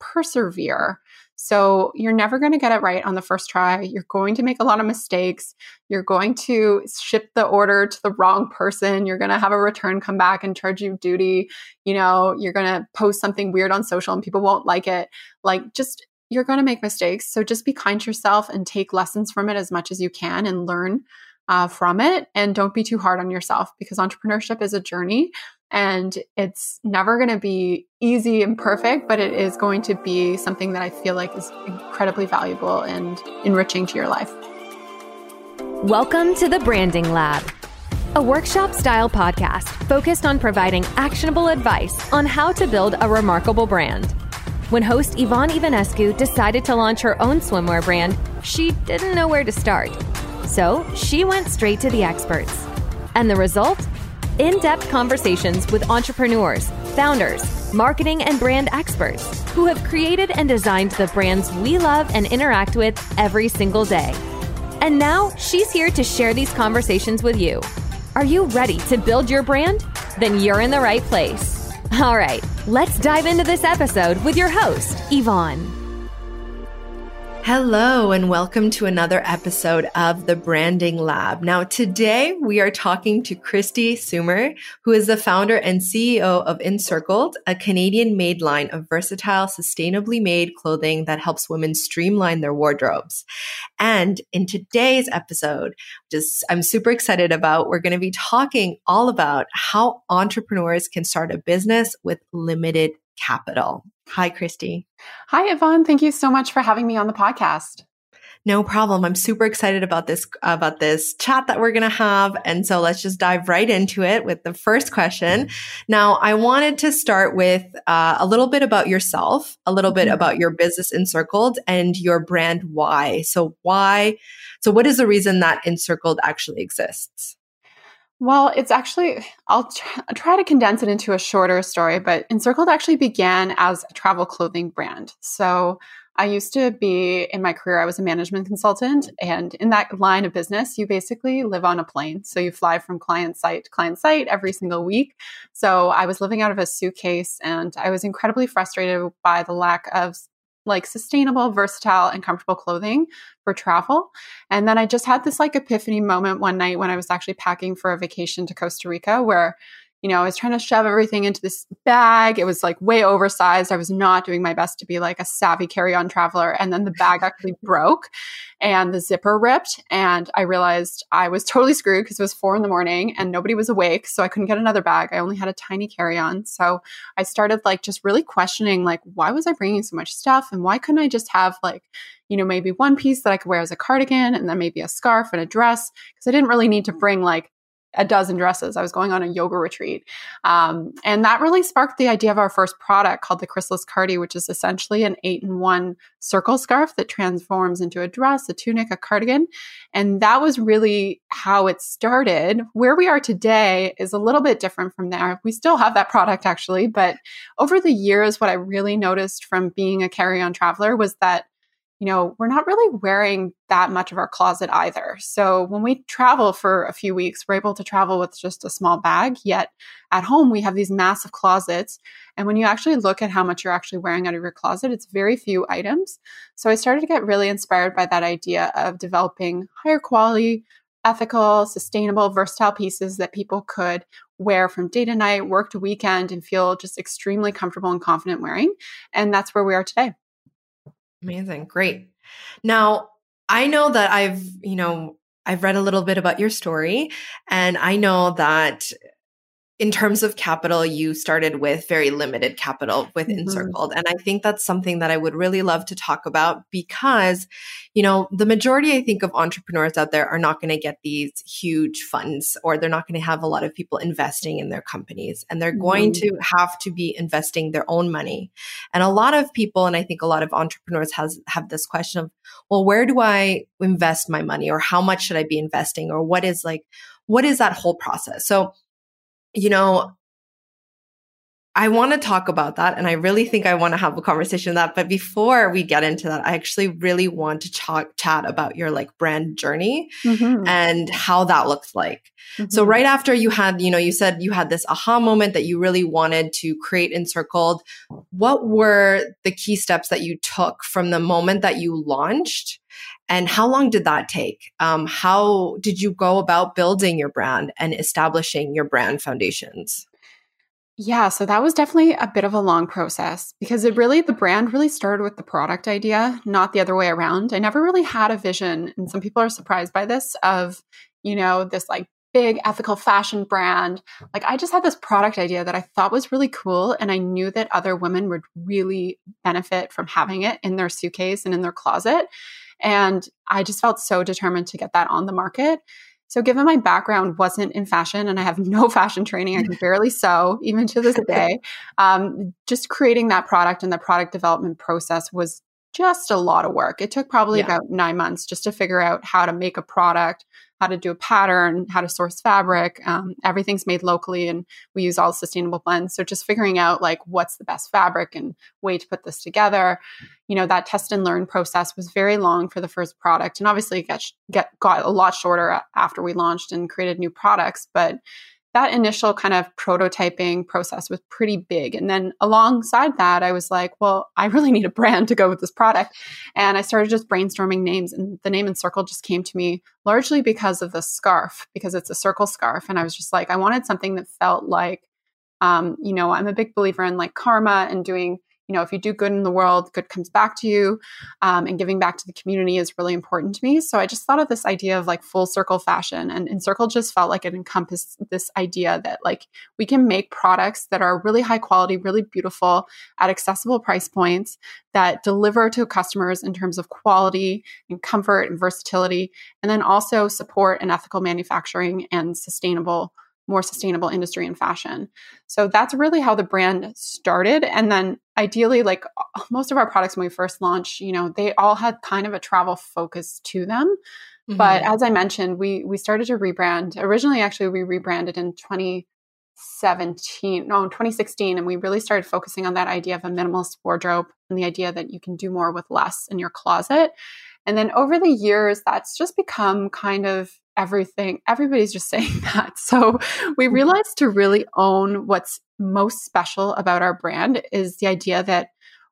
persevere. So you're never going to get it right on the first try. You're going to make a lot of mistakes. You're going to ship the order to the wrong person. You're going to have a return come back and charge you duty. You know, you're going to post something weird on social and people won't like it. Like just you're going to make mistakes. So just be kind to yourself and take lessons from it as much as you can and learn uh, from it. And don't be too hard on yourself because entrepreneurship is a journey and it's never going to be easy and perfect, but it is going to be something that I feel like is incredibly valuable and enriching to your life. Welcome to the Branding Lab, a workshop style podcast focused on providing actionable advice on how to build a remarkable brand. When host Yvonne Ivanescu decided to launch her own swimwear brand, she didn't know where to start. So she went straight to the experts. And the result? In depth conversations with entrepreneurs, founders, marketing, and brand experts who have created and designed the brands we love and interact with every single day. And now she's here to share these conversations with you. Are you ready to build your brand? Then you're in the right place. All right, let's dive into this episode with your host, Yvonne. Hello, and welcome to another episode of the Branding Lab. Now, today we are talking to Kristi Soomer, who is the founder and CEO of Encircled, a Canadian made line of versatile, sustainably made clothing that helps women streamline their wardrobes. And in today's episode, just I'm super excited about, we're going to be talking all about how entrepreneurs can start a business with limited capital. Hi, Kristi. Hi, Yvonne. Thank you so much for having me on the podcast. No problem. I'm super excited about this about this chat that we're going to have and so let's just dive right into it with the first question. Now, I wanted to start with uh, a little bit about yourself, a little bit mm-hmm. about your business encircled and your brand why. So why so what is the reason that encircled actually exists? Well, it's actually, I'll try to condense it into a shorter story, but Encircled actually began as a travel clothing brand. So I used to be in my career, I was a management consultant. And in that line of business, you basically live on a plane. So you fly from client site to client site every single week. So I was living out of a suitcase and I was incredibly frustrated by the lack of like sustainable, versatile, and comfortable clothing for travel. And then I just had this like epiphany moment one night when I was actually packing for a vacation to Costa Rica where you know, I was trying to shove everything into this bag. It was like way oversized. I was not doing my best to be like a savvy carry on traveler. And then the bag actually broke and the zipper ripped. And I realized I was totally screwed because it was four in the morning and nobody was awake. So I couldn't get another bag. I only had a tiny carry on. So I started like just really questioning, like, why was I bringing so much stuff? And why couldn't I just have like, you know, maybe one piece that I could wear as a cardigan and then maybe a scarf and a dress? Because I didn't really need to bring like a dozen dresses. I was going on a yoga retreat. Um, and that really sparked the idea of our first product called the Chrysalis Cardi, which is essentially an eight in one circle scarf that transforms into a dress, a tunic, a cardigan. And that was really how it started. Where we are today is a little bit different from there. We still have that product actually, but over the years, what I really noticed from being a carry on traveler was that you know, we're not really wearing that much of our closet either. So when we travel for a few weeks, we're able to travel with just a small bag. Yet at home, we have these massive closets. And when you actually look at how much you're actually wearing out of your closet, it's very few items. So I started to get really inspired by that idea of developing higher quality, ethical, sustainable, versatile pieces that people could wear from day to night, work to weekend, and feel just extremely comfortable and confident wearing. And that's where we are today. Amazing. Great. Now, I know that I've, you know, I've read a little bit about your story and I know that in terms of capital, you started with very limited capital with mm-hmm. Encircled. And I think that's something that I would really love to talk about because, you know, the majority, I think, of entrepreneurs out there are not going to get these huge funds or they're not going to have a lot of people investing in their companies and they're mm-hmm. going to have to be investing their own money. And a lot of people, and I think a lot of entrepreneurs has have this question of, well, where do I invest my money or how much should I be investing or what is like, what is that whole process? So you know, I want to talk about that. And I really think I want to have a conversation that. But before we get into that, I actually really want to ch- chat about your like brand journey mm-hmm. and how that looks like. Mm-hmm. So right after you had, you know, you said you had this aha moment that you really wanted to create Encircled. What were the key steps that you took from the moment that you launched? And how long did that take? Um, how did you go about building your brand and establishing your brand foundations? Yeah, so that was definitely a bit of a long process because it really, the brand really started with the product idea, not the other way around. I never really had a vision, and some people are surprised by this, of, you know, this like big ethical fashion brand. Like I just had this product idea that I thought was really cool. And I knew that other women would really benefit from having it in their suitcase and in their closet. And I just felt so determined to get that on the market. So, given my background wasn't in fashion and I have no fashion training, I can barely sew even to this day. Um, just creating that product and the product development process was just a lot of work. It took probably yeah. about nine months just to figure out how to make a product, how to do a pattern, how to source fabric. Um, everything's made locally and we use all sustainable blends. So just figuring out like what's the best fabric and way to put this together. You know, that test and learn process was very long for the first product. And obviously it got, get, got a lot shorter after we launched and created new products. But that initial kind of prototyping process was pretty big. And then alongside that, I was like, well, I really need a brand to go with this product. And I started just brainstorming names. And the name Encircle just came to me largely because of the scarf, because it's a circle scarf. And I was just like, I wanted something that felt like, um, you know, I'm a big believer in like karma and doing you know, if you do good in the world, good comes back to you. Um, and giving back to the community is really important to me. So I just thought of this idea of like full circle fashion. And Encircle just felt like it encompassed this idea that like we can make products that are really high quality, really beautiful at accessible price points that deliver to customers in terms of quality and comfort and versatility, and then also support an ethical manufacturing and sustainable more sustainable industry in fashion. So that's really how the brand started. And then ideally, like most of our products when we first launched, you know, they all had kind of a travel focus to them. Mm-hmm. But as I mentioned, we we started to rebrand. Originally, actually, we rebranded in 2017, no, 2016, and we really started focusing on that idea of a minimalist wardrobe and the idea that you can do more with less in your closet. And then over the years, that's just become kind of everything. Everybody's just saying that. So we mm-hmm. realized to really own what's most special about our brand is the idea that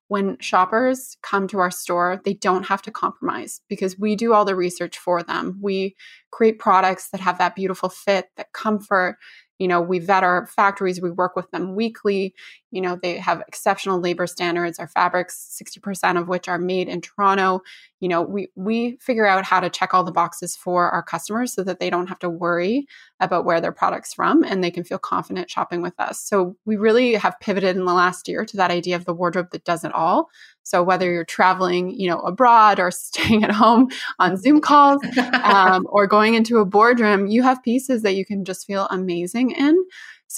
when shoppers come to our store, they don't have to compromise because we do all the research for them. We create products that have that beautiful fit, that comfort, you know we vet our factories we work with them weekly you know they have exceptional labor standards our fabrics 60% of which are made in toronto. You know we we figure out how to check all the boxes for our customers so that they don't have to worry about where their products from and they can feel confident shopping with us. So we really have pivoted in the last year to that idea of the wardrobe that does it all. So whether you're traveling you know abroad or staying at home on zoom calls um, or going into a boardroom you have pieces that you can just feel amazing in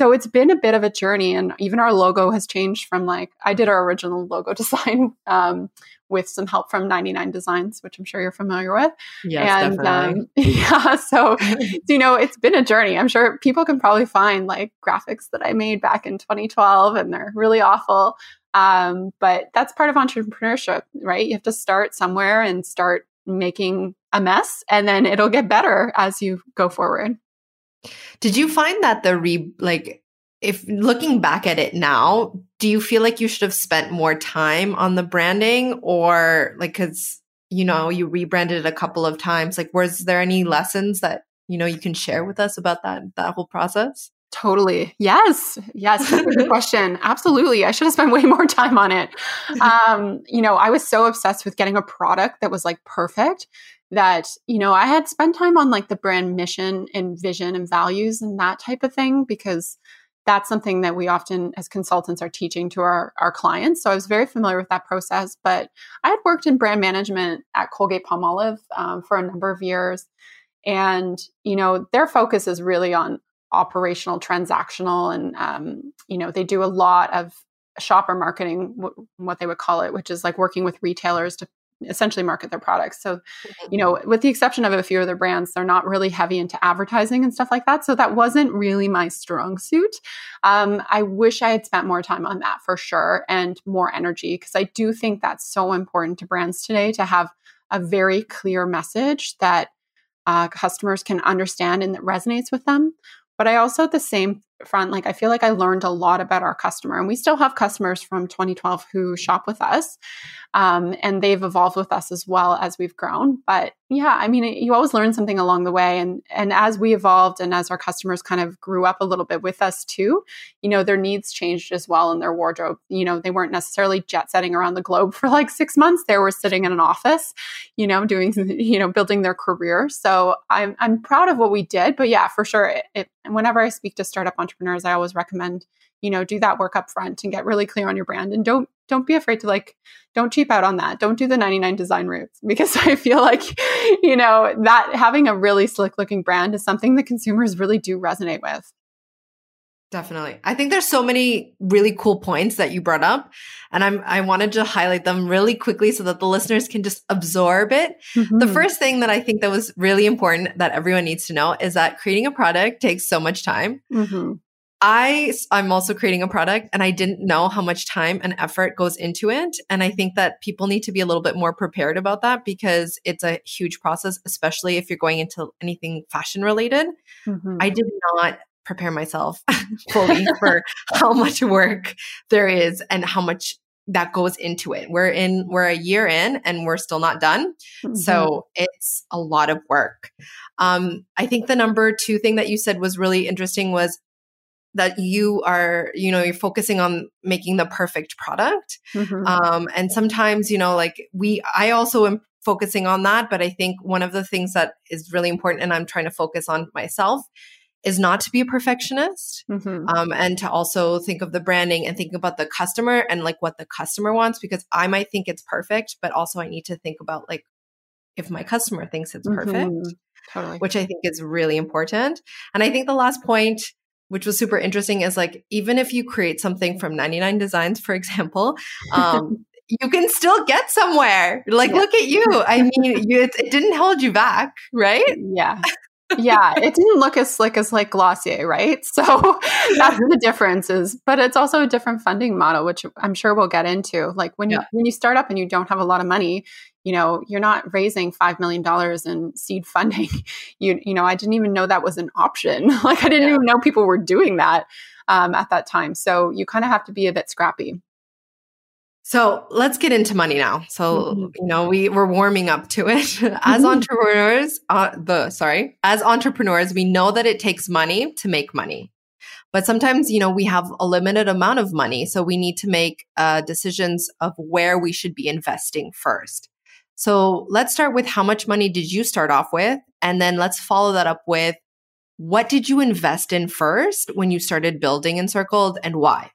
so it's been a bit of a journey and even our logo has changed from like i did our original logo design um, with some help from 99 Designs, which I'm sure you're familiar with. Yes, and um, yeah, so you know, it's been a journey. I'm sure people can probably find like graphics that I made back in 2012, and they're really awful. Um, but that's part of entrepreneurship, right? You have to start somewhere and start making a mess, and then it'll get better as you go forward. Did you find that the re like if looking back at it now, do you feel like you should have spent more time on the branding or like cuz you know, you rebranded it a couple of times, like was there any lessons that, you know, you can share with us about that that whole process? Totally. Yes. Yes. good question. Absolutely. I should have spent way more time on it. Um, you know, I was so obsessed with getting a product that was like perfect that, you know, I had spent time on like the brand mission and vision and values and that type of thing because that's something that we often as consultants are teaching to our, our clients. So i was very familiar with that process but i had worked in brand management at colgate palmolive um, for a number of years. And you know their focus is really on operational transactional and um, you know they do a lot of shopper marketing what they would call it which is like working with retailers to essentially market their products. So, you know, with the exception of a few other brands, they're not really heavy into advertising and stuff like that. So that wasn't really my strong suit. Um, I wish I had spent more time on that for sure and more energy because I do think that's so important to brands today to have a very clear message that uh, customers can understand and that resonates with them. But I also, at the same front, like I feel like I learned a lot about our customer, and we still have customers from 2012 who shop with us, um, and they've evolved with us as well as we've grown. But yeah, I mean, you always learn something along the way, and and as we evolved and as our customers kind of grew up a little bit with us too, you know, their needs changed as well in their wardrobe. You know, they weren't necessarily jet setting around the globe for like six months; they were sitting in an office, you know, doing you know building their career. So I'm I'm proud of what we did, but yeah, for sure, it, it, whenever I speak to startup entrepreneurs, I always recommend you know do that work up front and get really clear on your brand. And don't don't be afraid to like don't cheap out on that. Don't do the 99 design routes because i feel like you know that having a really slick looking brand is something that consumers really do resonate with Definitely. I think there's so many really cool points that you brought up and I'm I wanted to highlight them really quickly so that the listeners can just absorb it. Mm-hmm. The first thing that I think that was really important that everyone needs to know is that creating a product takes so much time. Mm-hmm. I I'm also creating a product and I didn't know how much time and effort goes into it and I think that people need to be a little bit more prepared about that because it's a huge process especially if you're going into anything fashion related. Mm-hmm. I did not prepare myself fully for how much work there is and how much that goes into it. We're in we're a year in and we're still not done. Mm-hmm. So it's a lot of work. Um, I think the number two thing that you said was really interesting was that you are you know you're focusing on making the perfect product mm-hmm. um, and sometimes you know like we i also am focusing on that but i think one of the things that is really important and i'm trying to focus on myself is not to be a perfectionist mm-hmm. um, and to also think of the branding and think about the customer and like what the customer wants because i might think it's perfect but also i need to think about like if my customer thinks it's perfect mm-hmm. totally. which i think is really important and i think the last point which was super interesting is like even if you create something from 99 designs for example um, you can still get somewhere like yeah. look at you i mean you, it, it, didn't hold you back right yeah yeah it didn't look as slick as like glossier right? So that's the difference is but it's also a different funding model which i'm sure we'll get into. Like when you when you start up and you don't have a lot of money you know you're not raising five million dollars in seed funding. You you know i didn't even know that was an option. Like i didn't yeah. even know people were doing that um, at that time. So you kind of have to be a bit scrappy so let's get into money now. So mm-hmm. you know we we're warming up to it as mm-hmm. entrepreneurs. Uh, the sorry, as entrepreneurs, we know that it takes money to make money, but sometimes you know we have a limited amount of money, so we need to make uh, decisions of where we should be investing first. So let's start with how much money did you start off with? And then let's follow that up with what did you invest in first when you started building Encircled and why?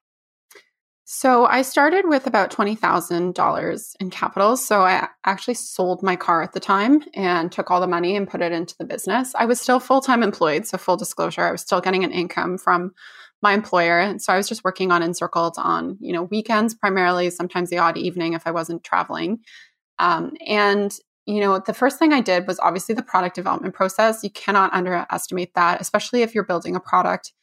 So I started with about $20,000 in capital. So I actually sold my car at the time and took all the money and put it into the business. I was still full time employed. So, full disclosure, I was still getting an income from my employer. And so I was just working on Encircled on, you know, weekends primarily, sometimes the odd evening if I wasn't traveling. Um, and you know, the first thing I did was obviously the product development process. You cannot underestimate that, especially if you're building a product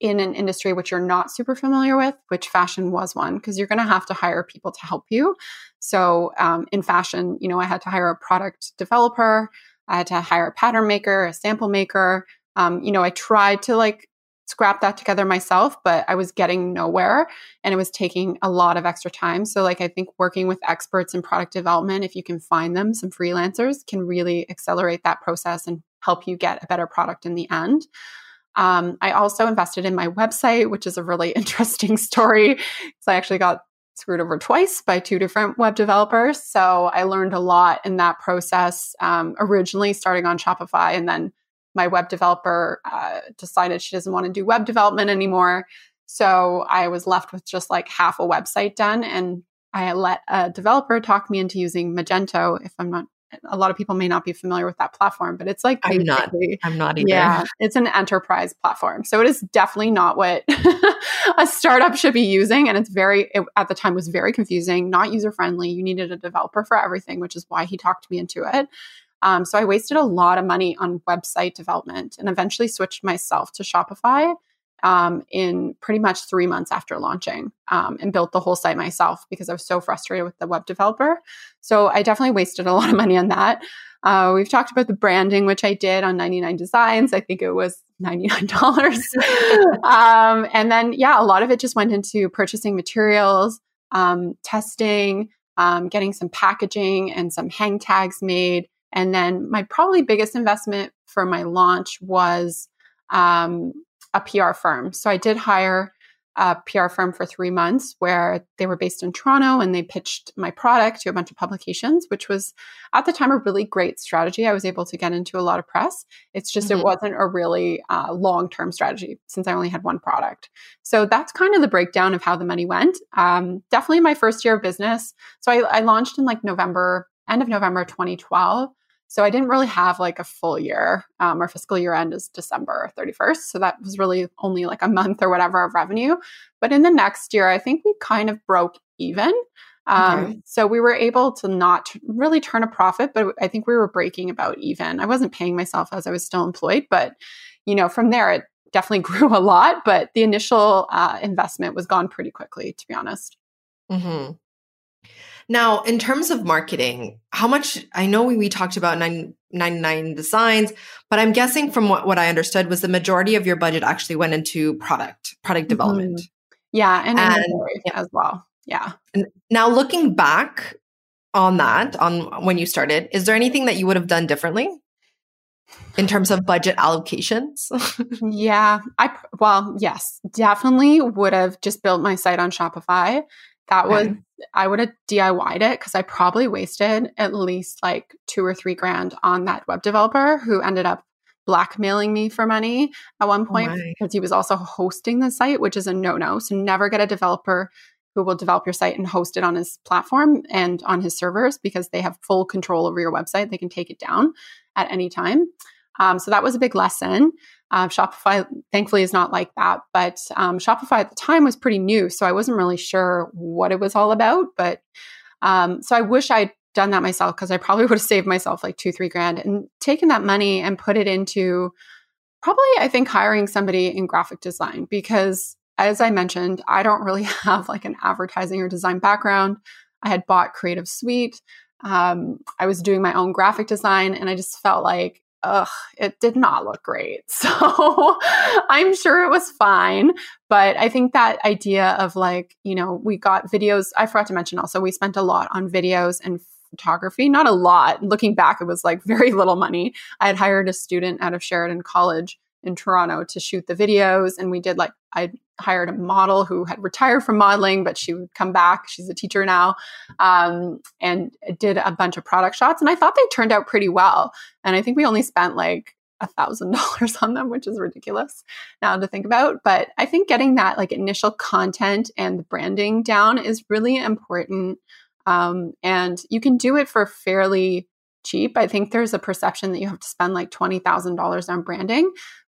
in an industry which you're not super familiar with, which fashion was one, because you're going to have to hire people to help you. So um, in fashion, you know, I had to hire a product developer, I had to hire a pattern maker, a sample maker. Um, you know, I tried to like scrap that together myself, but I was getting nowhere and it was taking a lot of extra time. So, like, I think working with experts in product development, if you can find them, some freelancers can really accelerate that process and help you get a better product in the end. Um, I also invested in my website, which is a really interesting story because I actually got screwed over twice by two different web developers. So I learned a lot in that process, um, originally starting on Shopify and then my web developer uh, decided she doesn't want to do web development anymore. So I was left with just like half a website done. And I let a developer talk me into using Magento, if I'm not a lot of people may not be familiar with that platform, but it's like I'm not. I'm not either. Yeah, it's an enterprise platform, so it is definitely not what a startup should be using, and it's very it, at the time was very confusing, not user friendly. You needed a developer for everything, which is why he talked me into it. Um, so I wasted a lot of money on website development, and eventually switched myself to Shopify um, in pretty much three months after launching um, and built the whole site myself because I was so frustrated with the web developer. So I definitely wasted a lot of money on that. Uh, we've talked about the branding, which I did on 99 Designs. I think it was $99. um, and then, yeah, a lot of it just went into purchasing materials, um, testing, um, getting some packaging and some hang tags made. And then my probably biggest investment for my launch was um, a PR firm. So I did hire a PR firm for three months where they were based in Toronto and they pitched my product to a bunch of publications, which was at the time a really great strategy. I was able to get into a lot of press. It's just, mm-hmm. it wasn't a really uh, long term strategy since I only had one product. So that's kind of the breakdown of how the money went. Um, definitely my first year of business. So I, I launched in like November, end of November 2012. So I didn't really have like a full year. Um, our fiscal year end is December 31st. So that was really only like a month or whatever of revenue. But in the next year, I think we kind of broke even. Um, okay. So we were able to not really turn a profit, but I think we were breaking about even. I wasn't paying myself as I was still employed, but you know, from there it definitely grew a lot. But the initial uh, investment was gone pretty quickly, to be honest. Mm-hmm. Now, in terms of marketing, how much I know we, we talked about 99 designs, but I'm guessing from what, what I understood was the majority of your budget actually went into product, product mm-hmm. development. Mm-hmm. Yeah, and, and yeah. as well. Yeah. And now looking back on that, on when you started, is there anything that you would have done differently? in terms of budget allocations? yeah, I well, yes, definitely would have just built my site on Shopify that was I would have DIY'd it because I probably wasted at least like two or three grand on that web developer who ended up blackmailing me for money at one oh point oh because he was also hosting the site, which is a no no. So never get a developer who will develop your site and host it on his platform and on his servers because they have full control over your website. They can take it down at any time. Um, so that was a big lesson. Uh, Shopify, thankfully, is not like that. But um, Shopify at the time was pretty new, so I wasn't really sure what it was all about. But um, so I wish I'd done that myself because I probably would have saved myself like two, three grand and taken that money and put it into probably, I think, hiring somebody in graphic design because, as I mentioned, I don't really have like an advertising or design background. I had bought Creative Suite. Um, I was doing my own graphic design, and I just felt like ugh, it did not look great. So I'm sure it was fine. But I think that idea of like, you know, we got videos, I forgot to mention also, we spent a lot on videos and photography. Not a lot. Looking back, it was like very little money. I had hired a student out of Sheridan College in Toronto to shoot the videos. And we did like, I hired a model who had retired from modeling, but she would come back. She's a teacher now, um, and did a bunch of product shots. And I thought they turned out pretty well. And I think we only spent like a thousand dollars on them, which is ridiculous now to think about. But I think getting that like initial content and the branding down is really important. Um, and you can do it for fairly cheap. I think there's a perception that you have to spend like $20,000 on branding,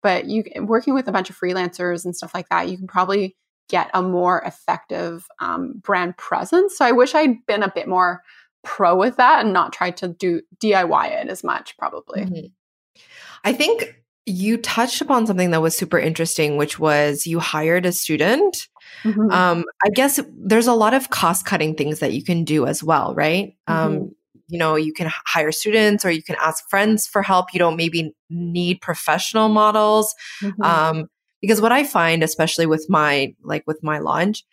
but you working with a bunch of freelancers and stuff like that, you can probably get a more effective um, brand presence. So I wish I'd been a bit more pro with that and not tried to do DIY it as much, probably. Mm-hmm. I think you touched upon something that was super interesting, which was you hired a student. Mm-hmm. Um, I guess there's a lot of cost cutting things that you can do as well, right? Um, mm-hmm. Um, you know you can hire students or you can ask friends for help you don't maybe need professional models mm-hmm. um, because what i find especially with my like with my launch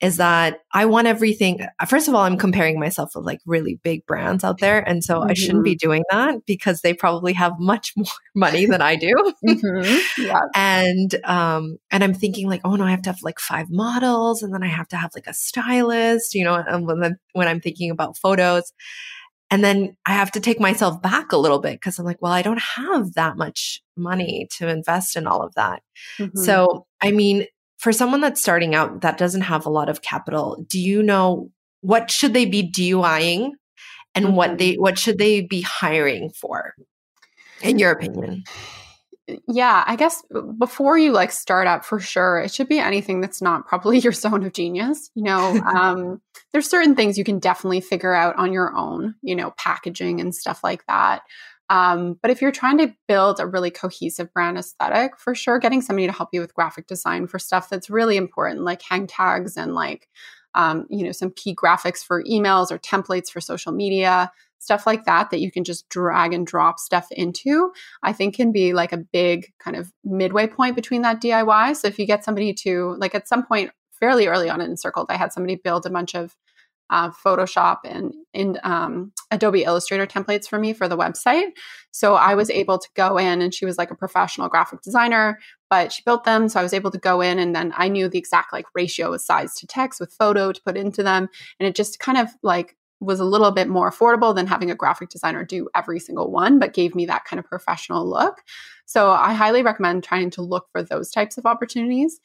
is that i want everything first of all i'm comparing myself with like really big brands out there and so mm-hmm. i shouldn't be mm-hmm. doing that because they probably have much more money than i do mm-hmm. yeah. and um and i'm thinking like oh no i have to have like five models and then i have to have like a stylist you know and when, when i'm thinking about photos and then I have to take myself back a little bit because I'm like, well, I don't have that much money to invest in all of that. Mm-hmm. So, I mean, for someone that's starting out that doesn't have a lot of capital, do you know what should they be DIYing and mm-hmm. what they what should they be hiring for in your opinion yeah i guess before you like start up for sure it should be anything that's not probably your zone of genius you know um, there's certain things you can definitely figure out on your own you know packaging and stuff like that um, but if you're trying to build a really cohesive brand aesthetic for sure getting somebody to help you with graphic design for stuff that's really important like hang tags and like um, you know some key graphics for emails or templates for social media stuff like that that you can just drag and drop stuff into i think can be like a big kind of midway point between that diy so if you get somebody to like at some point fairly early on in Encircled i had somebody build a bunch of uh, Photoshop and in um, Adobe Illustrator templates for me for the website. So I was able to go in, and she was like a professional graphic designer, but she built them. So I was able to go in, and then I knew the exact like ratio of size to text with photo to put into them, and it just kind of like was a little bit more affordable than having a graphic designer do every single one, but gave me that kind of professional look. So I highly recommend trying to look for those types of opportunities.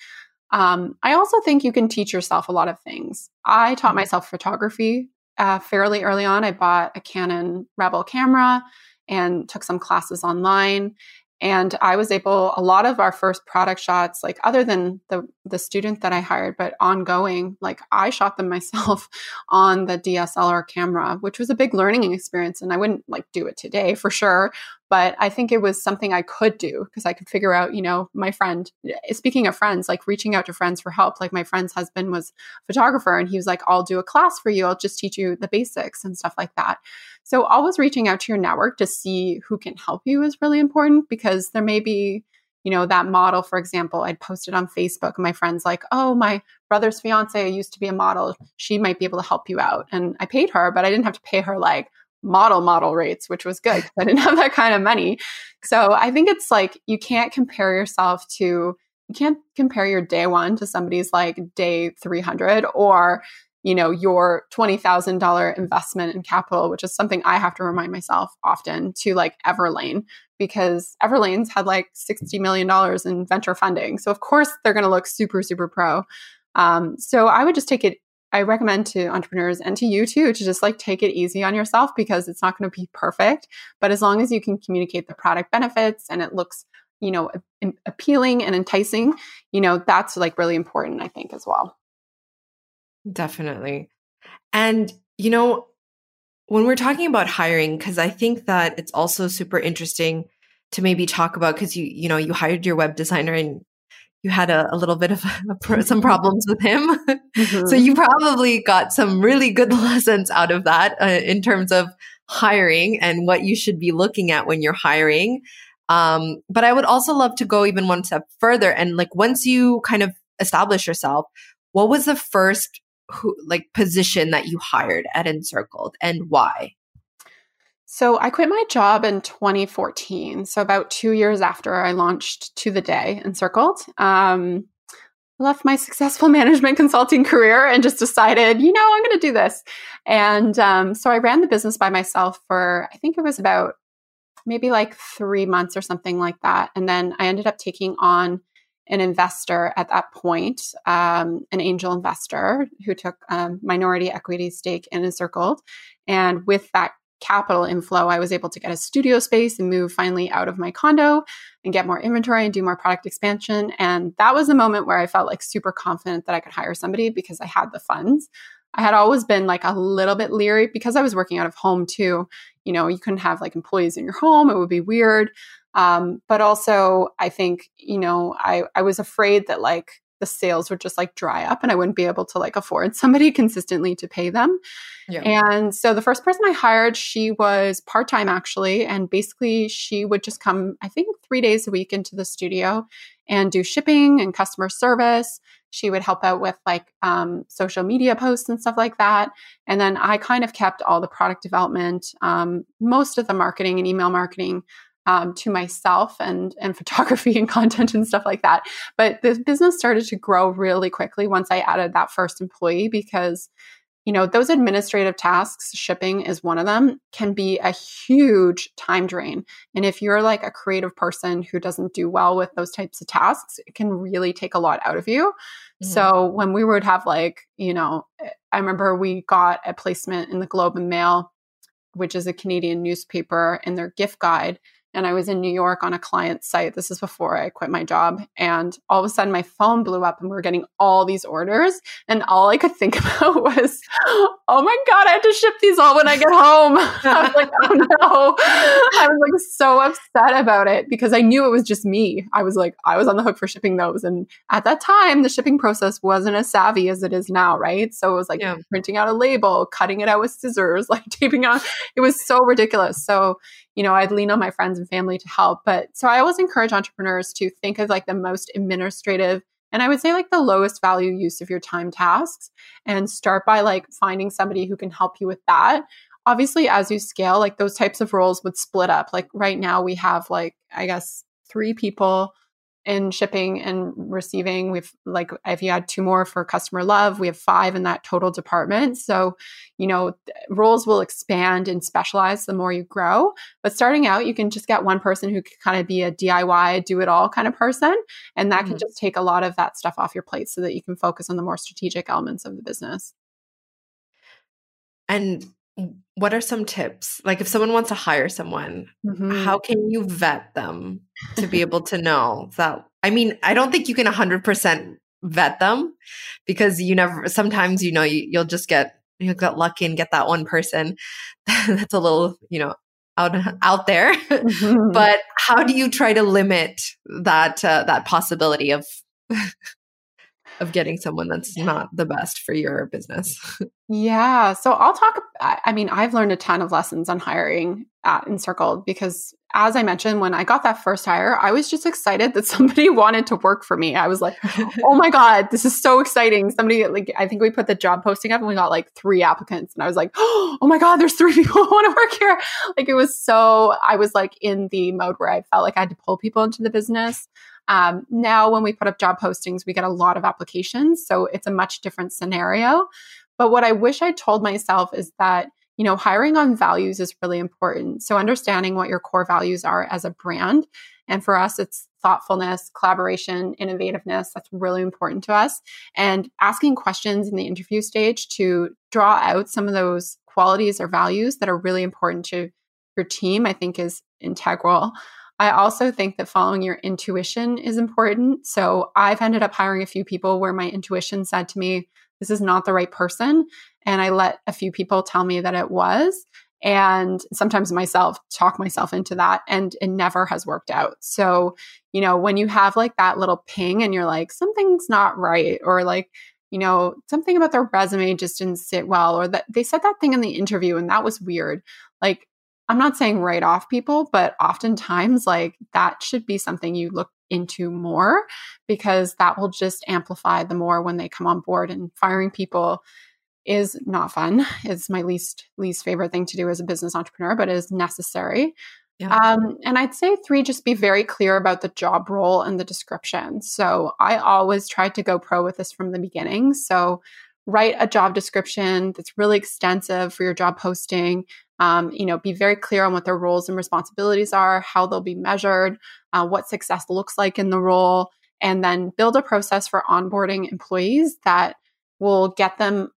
Um, I also think you can teach yourself a lot of things. I taught mm-hmm. myself photography uh, fairly early on. I bought a Canon Rebel camera and took some classes online and i was able a lot of our first product shots like other than the the student that i hired but ongoing like i shot them myself on the dslr camera which was a big learning experience and i wouldn't like do it today for sure but I think it was something I could do because I could figure out, you know, my friend, eh, speaking of friends, like reaching out to friends for help. Like my friend's husband was a photographer and he was like, I'll do a class for you. I'll just teach you the basics and stuff like that. So always reaching out to your network to see who can help you is really important because there may be, you know, that model, for example, I'd posted on Facebook and my friend's like, oh, my brother's fiance used to be a model. She might be able to help you out. And I paid her, but I didn't have to pay her like model model rates, which was good. I didn't have that kind of money. So I think it's like you can't compare yourself to you can't compare your day one to somebody's like day 300 or you know your $20,000 investment in capital which is something I have to remind myself often to like Everlane because Everlane's had like 60 million dollars in venture funding so of course they're going to look super super pro um, so I would just take it I recommend to entrepreneurs and to you too to just like take it easy on yourself because it's not going to be perfect. But as long as you can communicate the product benefits and it looks, you know, appealing and enticing, you know, that's like really important, I think, as well. Definitely. And, you know, when we're talking about hiring, because I think that it's also super interesting to maybe talk about because you, you know, you hired your web designer and you had a, a little bit of a, some problems with him. Mm-hmm. so you probably got some really good lessons out of that uh, in terms of hiring and what you should be looking at when you're hiring. Um, but I would also love to go even one step further and like once you kind of establish yourself, what was the first who, like position that you hired at Encircled and why? So I quit my job in 2014. So about two years after I launched To the Day Encircled. Um, left my successful management consulting career and just decided, you know, I'm going to do this. And um, so I ran the business by myself for, I think it was about maybe like three months or something like that. And then I ended up taking on an investor at that point, um, an angel investor who took a minority equity stake in Encircled. And with that capital inflow, I was able to get a studio space and move finally out of my condo and get more inventory and do more product expansion. And that was the moment where I felt like super confident that I could hire somebody because I had the funds. I had always been like a little bit leery because I was working out of home too. You know, you couldn't have like employees in your home, it would be weird. Um, but also, I think, you know, I, I was afraid that like the sales would just like dry up and I wouldn't be able to like afford somebody consistently to pay them. Yeah. And so the first person I hired, she was part time actually. And basically, she would just come, I think, three days a week into the studio and do shipping and customer service. She would help out with like um, social media posts and stuff like that. And then I kind of kept all the product development, um, most of the marketing and email marketing um, to myself and and photography and content and stuff like that. But the business started to grow really quickly once I added that first employee because you know those administrative tasks shipping is one of them can be a huge time drain and if you're like a creative person who doesn't do well with those types of tasks it can really take a lot out of you mm-hmm. so when we would have like you know i remember we got a placement in the globe and mail which is a Canadian newspaper, in their gift guide and I was in New York on a client site. This is before I quit my job. And all of a sudden my phone blew up and we were getting all these orders. And all I could think about was, oh my God, I have to ship these all when I get home. I was like, oh no. I was like so upset about it because I knew it was just me. I was like, I was on the hook for shipping those. And at that time, the shipping process wasn't as savvy as it is now, right? So it was like yeah. printing out a label, cutting it out with scissors, like taping on. It was so ridiculous. So, you know, I'd lean on my friends and family to help. But so I always encourage entrepreneurs to think of like the most administrative and I would say like the lowest value use of your time tasks and start by like finding somebody who can help you with that. Obviously, as you scale, like those types of roles would split up. Like right now, we have like, I guess, three people in shipping and receiving. We've like if you had two more for customer love, we have five in that total department. So, you know, roles will expand and specialize the more you grow. But starting out, you can just get one person who can kind of be a DIY, do it all kind of person. And that mm-hmm. can just take a lot of that stuff off your plate so that you can focus on the more strategic elements of the business. And what are some tips? Like if someone wants to hire someone, mm-hmm. how can you vet them to be able to know that? I mean, I don't think you can 100% vet them because you never, sometimes, you know, you, you'll just get, you'll get lucky and get that one person that's a little, you know, out out there. Mm-hmm. but how do you try to limit that uh, that possibility of of getting someone that's not the best for your business? yeah. So I'll talk. I mean, I've learned a ton of lessons on hiring at Encircled because, as I mentioned, when I got that first hire, I was just excited that somebody wanted to work for me. I was like, oh my God, this is so exciting. Somebody, like, I think we put the job posting up and we got like three applicants. And I was like, oh my God, there's three people who want to work here. Like, it was so, I was like in the mode where I felt like I had to pull people into the business. Um, now, when we put up job postings, we get a lot of applications. So it's a much different scenario. But what I wish I told myself is that, you know, hiring on values is really important. So understanding what your core values are as a brand. And for us, it's thoughtfulness, collaboration, innovativeness. That's really important to us. And asking questions in the interview stage to draw out some of those qualities or values that are really important to your team, I think is integral. I also think that following your intuition is important. So I've ended up hiring a few people where my intuition said to me, this is not the right person. And I let a few people tell me that it was. And sometimes myself talk myself into that, and it never has worked out. So, you know, when you have like that little ping and you're like, something's not right, or like, you know, something about their resume just didn't sit well, or that they said that thing in the interview and that was weird. Like, I'm not saying write off people, but oftentimes, like that should be something you look into more because that will just amplify the more when they come on board. And firing people is not fun. It's my least least favorite thing to do as a business entrepreneur, but it is necessary. Yeah. Um, and I'd say three, just be very clear about the job role and the description. So I always tried to go pro with this from the beginning. So write a job description that's really extensive for your job posting um, you know, be very clear on what their roles and responsibilities are, how they'll be measured, uh, what success looks like in the role, and then build a process for onboarding employees that will get them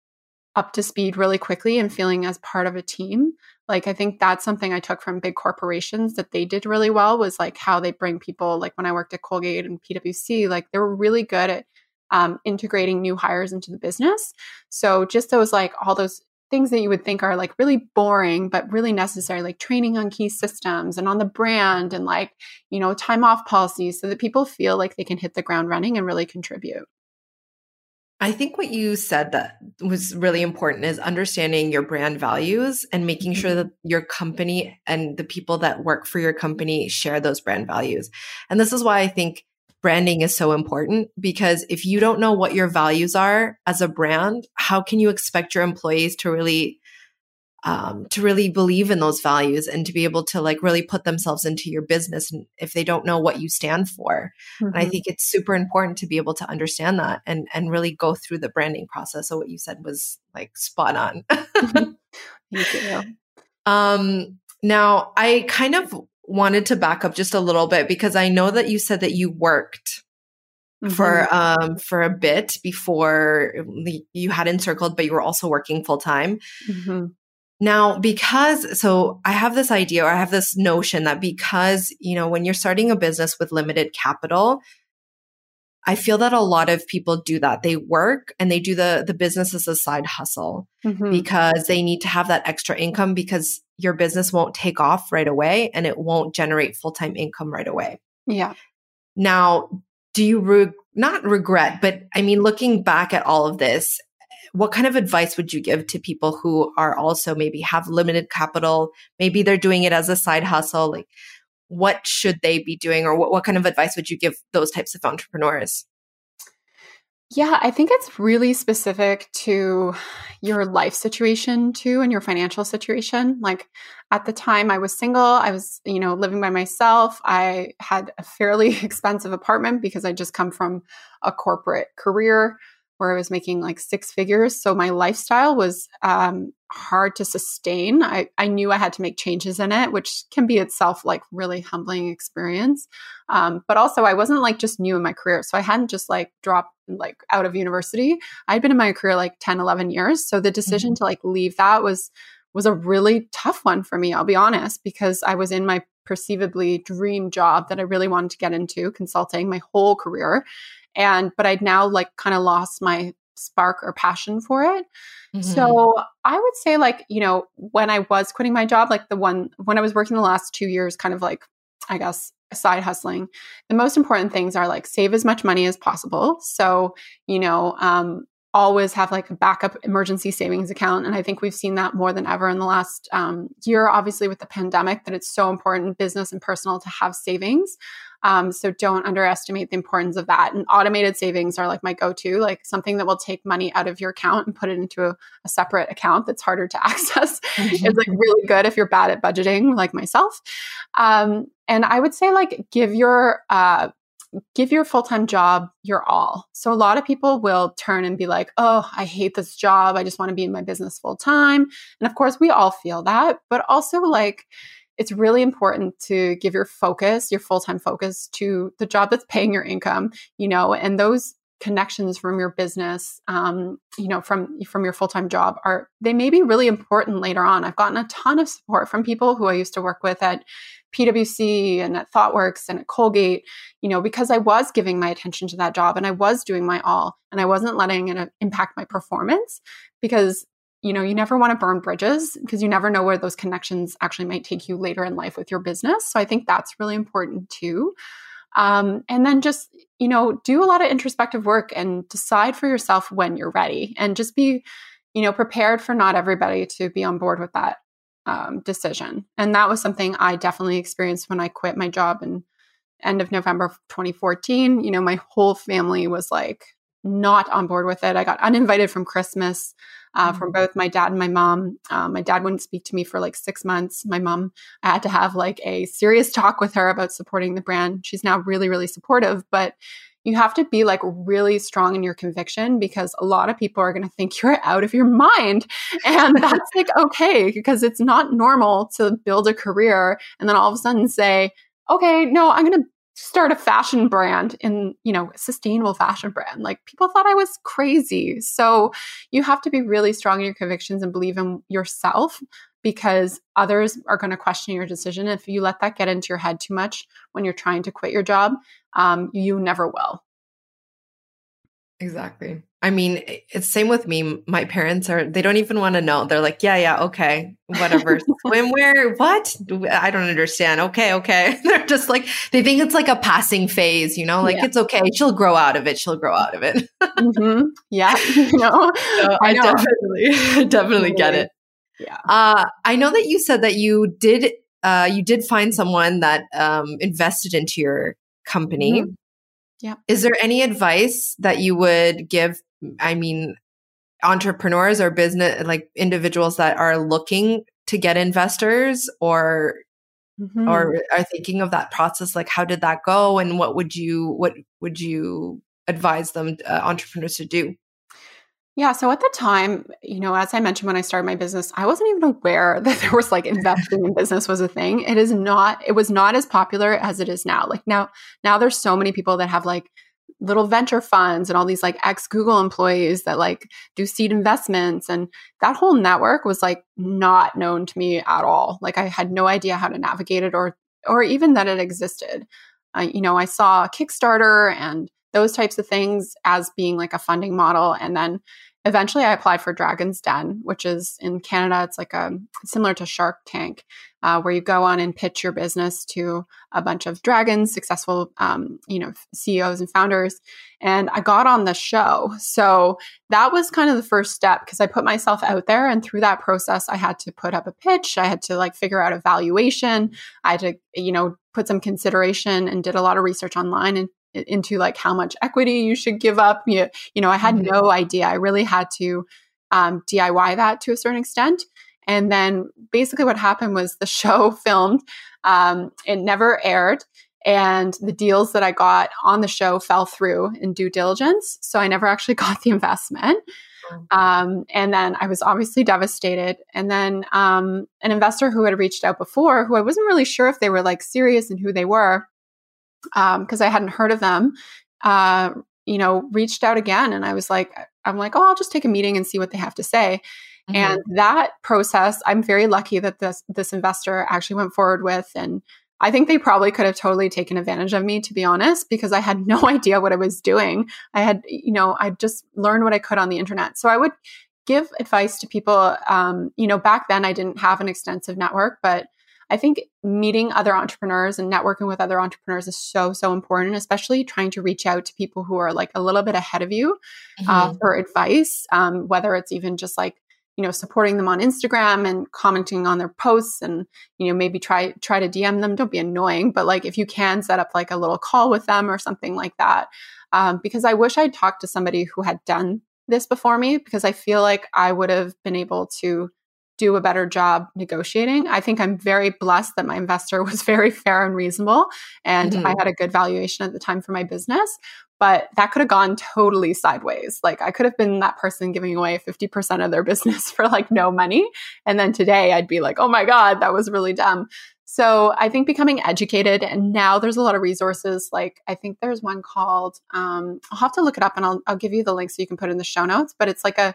up to speed really quickly and feeling as part of a team. Like I think that's something I took from big corporations that they did really well was like how they bring people. Like when I worked at Colgate and PwC, like they were really good at um, integrating new hires into the business. So just those like all those things that you would think are like really boring but really necessary like training on key systems and on the brand and like you know time off policies so that people feel like they can hit the ground running and really contribute I think what you said that was really important is understanding your brand values and making sure mm-hmm. that your company and the people that work for your company share those brand values. And this is why I think branding is so important because if you don't know what your values are as a brand, how can you expect your employees to really um, to really believe in those values and to be able to like really put themselves into your business if they don't know what you stand for mm-hmm. and i mm-hmm. think it's super important to be able to understand that and and really go through the branding process so what you said was like spot on you. um now i kind of wanted to back up just a little bit because I know that you said that you worked mm-hmm. for um for a bit before you had encircled, but you were also working full time. Mm-hmm. Now, because, so I have this idea or I have this notion that because, you know, when you're starting a business with limited capital, I feel that a lot of people do that. They work and they do the the business as a side hustle mm-hmm. because they need to have that extra income because your business won't take off right away and it won't generate full-time income right away. Yeah. Now, do you re- not regret, but I mean looking back at all of this, what kind of advice would you give to people who are also maybe have limited capital, maybe they're doing it as a side hustle like what should they be doing or what, what kind of advice would you give those types of entrepreneurs? Yeah, I think it's really specific to your life situation too and your financial situation. Like at the time I was single, I was, you know, living by myself. I had a fairly expensive apartment because I just come from a corporate career where I was making like six figures. So my lifestyle was um, hard to sustain. I, I knew I had to make changes in it, which can be itself like really humbling experience. Um, but also I wasn't like just new in my career. So I hadn't just like dropped like out of university. I'd been in my career like 10, 11 years. So the decision mm-hmm. to like leave that was was a really tough one for me, I'll be honest, because I was in my perceivably dream job that I really wanted to get into, consulting my whole career. And but i'd now like kind of lost my spark or passion for it. Mm-hmm. so i would say like you know when i was quitting my job like the one when i was working the last two years kind of like i guess side hustling the most important things are like save as much money as possible. So you know um, always have like a backup emergency savings account and i think we've seen that more than ever in the last um, year obviously with the pandemic that it's so important business and personal to have savings um, so don't underestimate the importance of that. And automated savings are like my go-to, like something that will take money out of your account and put it into a, a separate account that's harder to access. Mm-hmm. is like really good if you're bad at budgeting, like myself. Um, and I would say like give your uh, give your full-time job your all. So a lot of people will turn and be like, "Oh, I hate this job. I just want to be in my business full time." And of course, we all feel that, but also like it's really important to give your focus, your full time focus to the job that's paying your income, you know, and those connections from your business um, you know from from your full-time job are they may be really important later on i've gotten a ton of support from people who i used to work with at pwc and at thoughtworks and at colgate you know because i was giving my attention to that job and i was doing my all and i wasn't letting it impact my performance because you know, you never want to burn bridges because you never know where those connections actually might take you later in life with your business. So I think that's really important too. Um, and then just, you know, do a lot of introspective work and decide for yourself when you're ready and just be, you know, prepared for not everybody to be on board with that um, decision. And that was something I definitely experienced when I quit my job in end of November 2014. You know, my whole family was like, not on board with it. I got uninvited from Christmas uh, mm-hmm. from both my dad and my mom. Uh, my dad wouldn't speak to me for like six months. My mom, I had to have like a serious talk with her about supporting the brand. She's now really, really supportive, but you have to be like really strong in your conviction because a lot of people are going to think you're out of your mind. And that's like okay because it's not normal to build a career and then all of a sudden say, okay, no, I'm going to start a fashion brand in you know sustainable fashion brand. Like people thought i was crazy. So you have to be really strong in your convictions and believe in yourself because others are going to question your decision. If you let that get into your head too much when you're trying to quit your job um, you never will. Exactly I mean, it's same with me. My parents are, they don't even want to know. They're like, yeah, yeah, okay, whatever. Swimwear, what? I don't understand. Okay, okay. They're just like, they think it's like a passing phase, you know, like yeah. it's okay. She'll grow out of it. She'll grow out of it. mm-hmm. Yeah. You know, so I, I know. definitely, definitely get it. Yeah. Uh, I know that you said that you did, uh, you did find someone that um, invested into your company. Mm-hmm. Yeah. Is there any advice that you would give I mean, entrepreneurs or business like individuals that are looking to get investors or mm-hmm. or are thinking of that process like how did that go and what would you what would you advise them uh, entrepreneurs to do yeah. So at the time, you know, as I mentioned when I started my business, I wasn't even aware that there was like investing in business was a thing. It is not, it was not as popular as it is now. Like now, now there's so many people that have like little venture funds and all these like ex Google employees that like do seed investments. And that whole network was like not known to me at all. Like I had no idea how to navigate it or, or even that it existed. Uh, you know, I saw Kickstarter and those types of things as being like a funding model. And then eventually I applied for Dragon's Den, which is in Canada. It's like a similar to Shark Tank, uh, where you go on and pitch your business to a bunch of dragons, successful, um, you know, CEOs and founders. And I got on the show, so that was kind of the first step because I put myself out there, and through that process, I had to put up a pitch. I had to like figure out a valuation. I had to, you know, put some consideration and did a lot of research online and into like how much equity you should give up. You, you know, I had mm-hmm. no idea. I really had to um, DIY that to a certain extent. And then basically what happened was the show filmed, um, it never aired. And the deals that I got on the show fell through in due diligence. So I never actually got the investment. Um, and then I was obviously devastated. And then um, an investor who had reached out before, who I wasn't really sure if they were like serious and who they were, because um, I hadn't heard of them, uh, you know, reached out again. And I was like, I'm like, oh, I'll just take a meeting and see what they have to say. Mm-hmm. And that process, I'm very lucky that this this investor actually went forward with. And I think they probably could have totally taken advantage of me, to be honest, because I had no idea what I was doing. I had, you know, I just learned what I could on the internet. So I would give advice to people. Um, you know, back then I didn't have an extensive network, but I think meeting other entrepreneurs and networking with other entrepreneurs is so, so important, especially trying to reach out to people who are like a little bit ahead of you uh, mm-hmm. uh, for advice, um, whether it's even just like, you know, supporting them on Instagram and commenting on their posts and, you know, maybe try, try to DM them. Don't be annoying, but like if you can set up like a little call with them or something like that. Um, because I wish I'd talked to somebody who had done this before me because I feel like I would have been able to do a better job negotiating. I think I'm very blessed that my investor was very fair and reasonable and mm-hmm. I had a good valuation at the time for my business, but that could have gone totally sideways. Like I could have been that person giving away 50% of their business for like no money and then today I'd be like, "Oh my god, that was really dumb." So I think becoming educated, and now there's a lot of resources. Like I think there's one called. Um, I'll have to look it up, and I'll I'll give you the link so you can put in the show notes. But it's like a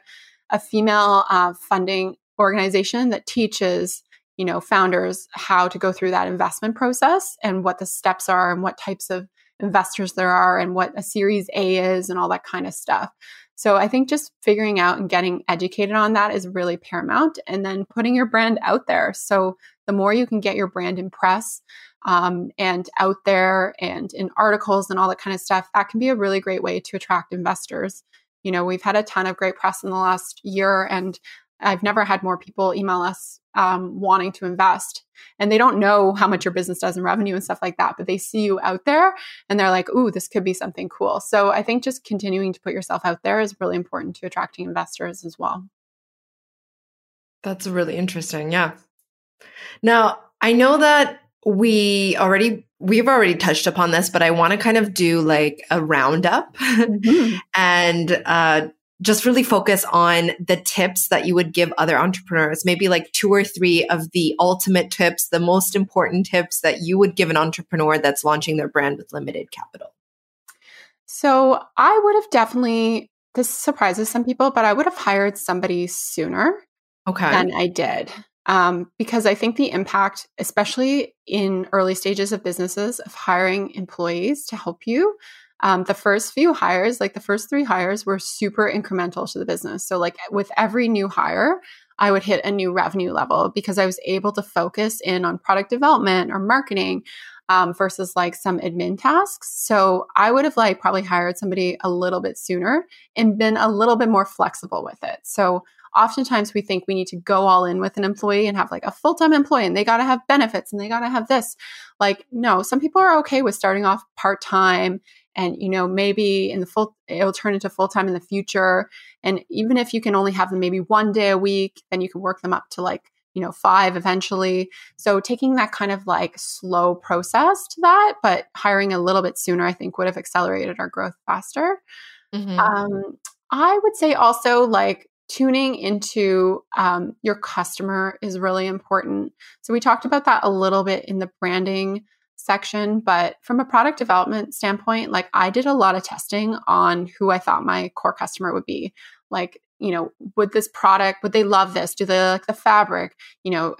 a female uh, funding organization that teaches you know founders how to go through that investment process and what the steps are and what types of investors there are and what a series a is and all that kind of stuff. So i think just figuring out and getting educated on that is really paramount and then putting your brand out there. So the more you can get your brand in press um, and out there and in articles and all that kind of stuff that can be a really great way to attract investors. You know we've had a ton of great press in the last year and I've never had more people email us um, wanting to invest. And they don't know how much your business does in revenue and stuff like that, but they see you out there and they're like, ooh, this could be something cool. So I think just continuing to put yourself out there is really important to attracting investors as well. That's really interesting. Yeah. Now, I know that we already we've already touched upon this but i want to kind of do like a roundup mm-hmm. and uh, just really focus on the tips that you would give other entrepreneurs, maybe like two or three of the ultimate tips, the most important tips that you would give an entrepreneur that's launching their brand with limited capital. So I would have definitely, this surprises some people, but I would have hired somebody sooner okay. than I did. Um, because I think the impact, especially in early stages of businesses, of hiring employees to help you um, the first few hires, like the first three hires, were super incremental to the business. So, like with every new hire, I would hit a new revenue level because I was able to focus in on product development or marketing um, versus like some admin tasks. So I would have like probably hired somebody a little bit sooner and been a little bit more flexible with it. So oftentimes we think we need to go all in with an employee and have like a full-time employee and they got to have benefits and they got to have this. Like no, some people are okay with starting off part-time and you know maybe in the full it'll turn into full time in the future and even if you can only have them maybe one day a week then you can work them up to like you know five eventually. So taking that kind of like slow process to that but hiring a little bit sooner i think would have accelerated our growth faster. Mm-hmm. um, i would say also like tuning into um, your customer is really important. So we talked about that a little bit in the branding section. But from a product development standpoint, like I did a lot of testing on who I thought my core customer would be. Like, you know, would this product, would they love this? Do they like the fabric? You know,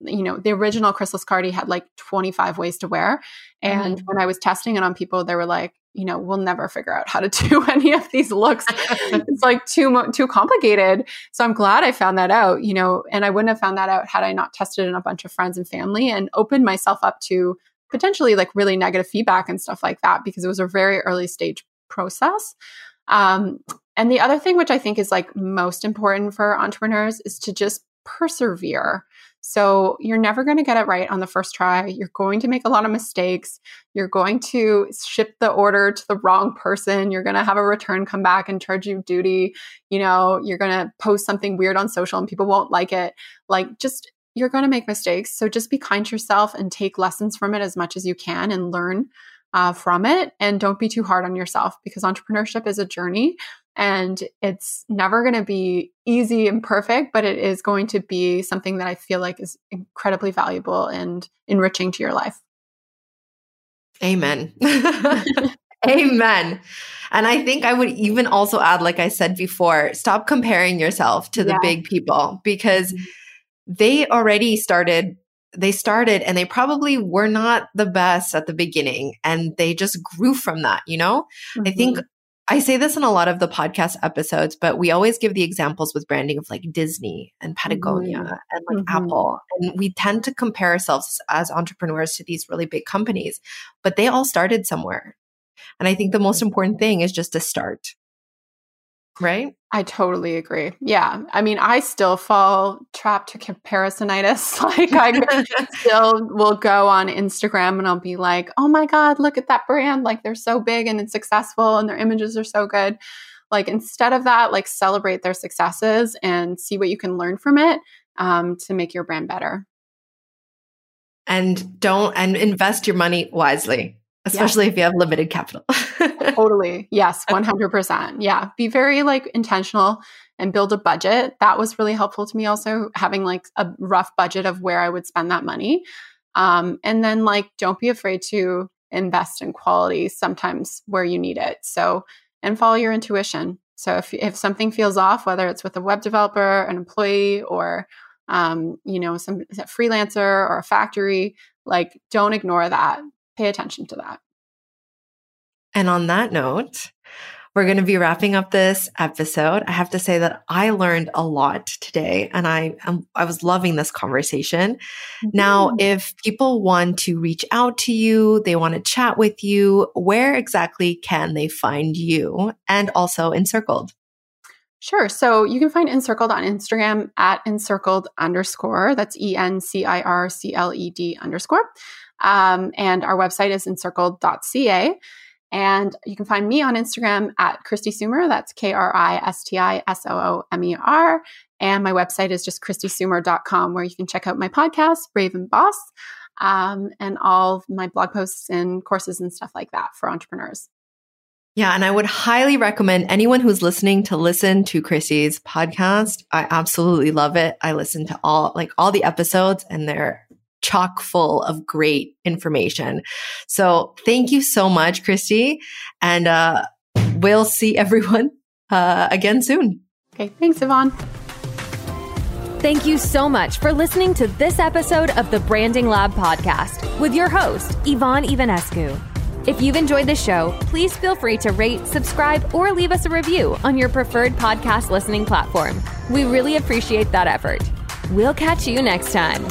you know, the original Chrysalis Cardi had like 25 ways to wear. And mm-hmm. when I was testing it on people, they were like, you know, we'll never figure out how to do any of these looks. it's like too too complicated. So I'm glad I found that out, you know, and I wouldn't have found that out had I not tested in a bunch of friends and family and opened myself up to potentially like really negative feedback and stuff like that because it was a very early stage process. Um, and the other thing, which I think is like most important for entrepreneurs, is to just persevere. So you're never going to get it right on the first try. You're going to make a lot of mistakes. You're going to ship the order to the wrong person. You're going to have a return come back and charge you duty. You know, you're going to post something weird on social and people won't like it. Like just you're going to make mistakes. So just be kind to yourself and take lessons from it as much as you can and learn uh, from it. And don't be too hard on yourself because entrepreneurship is a journey and it's never going to be easy and perfect, but it is going to be something that I feel like is incredibly valuable and enriching to your life. Amen. Amen. And I think I would even also add, like I said before, stop comparing yourself to the yeah. big people because mm-hmm they already started they started and they probably were not the best at the beginning and they just grew from that you know mm-hmm. i think mm-hmm. i say this in a lot of the podcast episodes but we always give the examples with branding of like disney and patagonia mm-hmm. and like mm-hmm. apple and we tend to compare ourselves as entrepreneurs to these really big companies but they all started somewhere and i think the most important thing is just to start right? I totally agree. Yeah. I mean, I still fall trapped to comparisonitis. Like, I still will go on Instagram and I'll be like, oh my God, look at that brand. Like, they're so big and it's successful and their images are so good. Like, instead of that, like, celebrate their successes and see what you can learn from it um, to make your brand better. And don't, and invest your money wisely especially if you have limited capital. totally. Yes, 100%. Yeah. Be very like intentional and build a budget. That was really helpful to me also having like a rough budget of where I would spend that money. Um, and then like don't be afraid to invest in quality sometimes where you need it. So and follow your intuition. So if if something feels off, whether it's with a web developer, an employee, or um, you know, some freelancer or a factory, like don't ignore that pay attention to that. And on that note, we're going to be wrapping up this episode. I have to say that I learned a lot today and I um, I was loving this conversation. Mm-hmm. Now, if people want to reach out to you, they want to chat with you, where exactly can they find you and also Encircled? Sure. So you can find Encircled on Instagram at encircled underscore. That's E N C I R C L E D underscore. Um, and our website is encircled.ca. And you can find me on Instagram at Kristi Soomer. That's K R I S T I S O O M E R. And my website is just kristisoomer.com, where you can check out my podcast, Brave and Boss, um, and all my blog posts and courses and stuff like that for entrepreneurs. Yeah, and I would highly recommend anyone who's listening to listen to Kristi's podcast. I absolutely love it. I listen to all like all the episodes and they're chock full of great information. So thank you so much, Kristi. And uh, we'll see everyone uh, again soon. Okay. Thanks, Yvonne. Thank you so much for listening to this episode of the Branding Lab podcast with your host, Yvonne Ivanescu. If you've enjoyed the show, please feel free to rate, subscribe, or leave us a review on your preferred podcast listening platform. We really appreciate that effort. We'll catch you next time.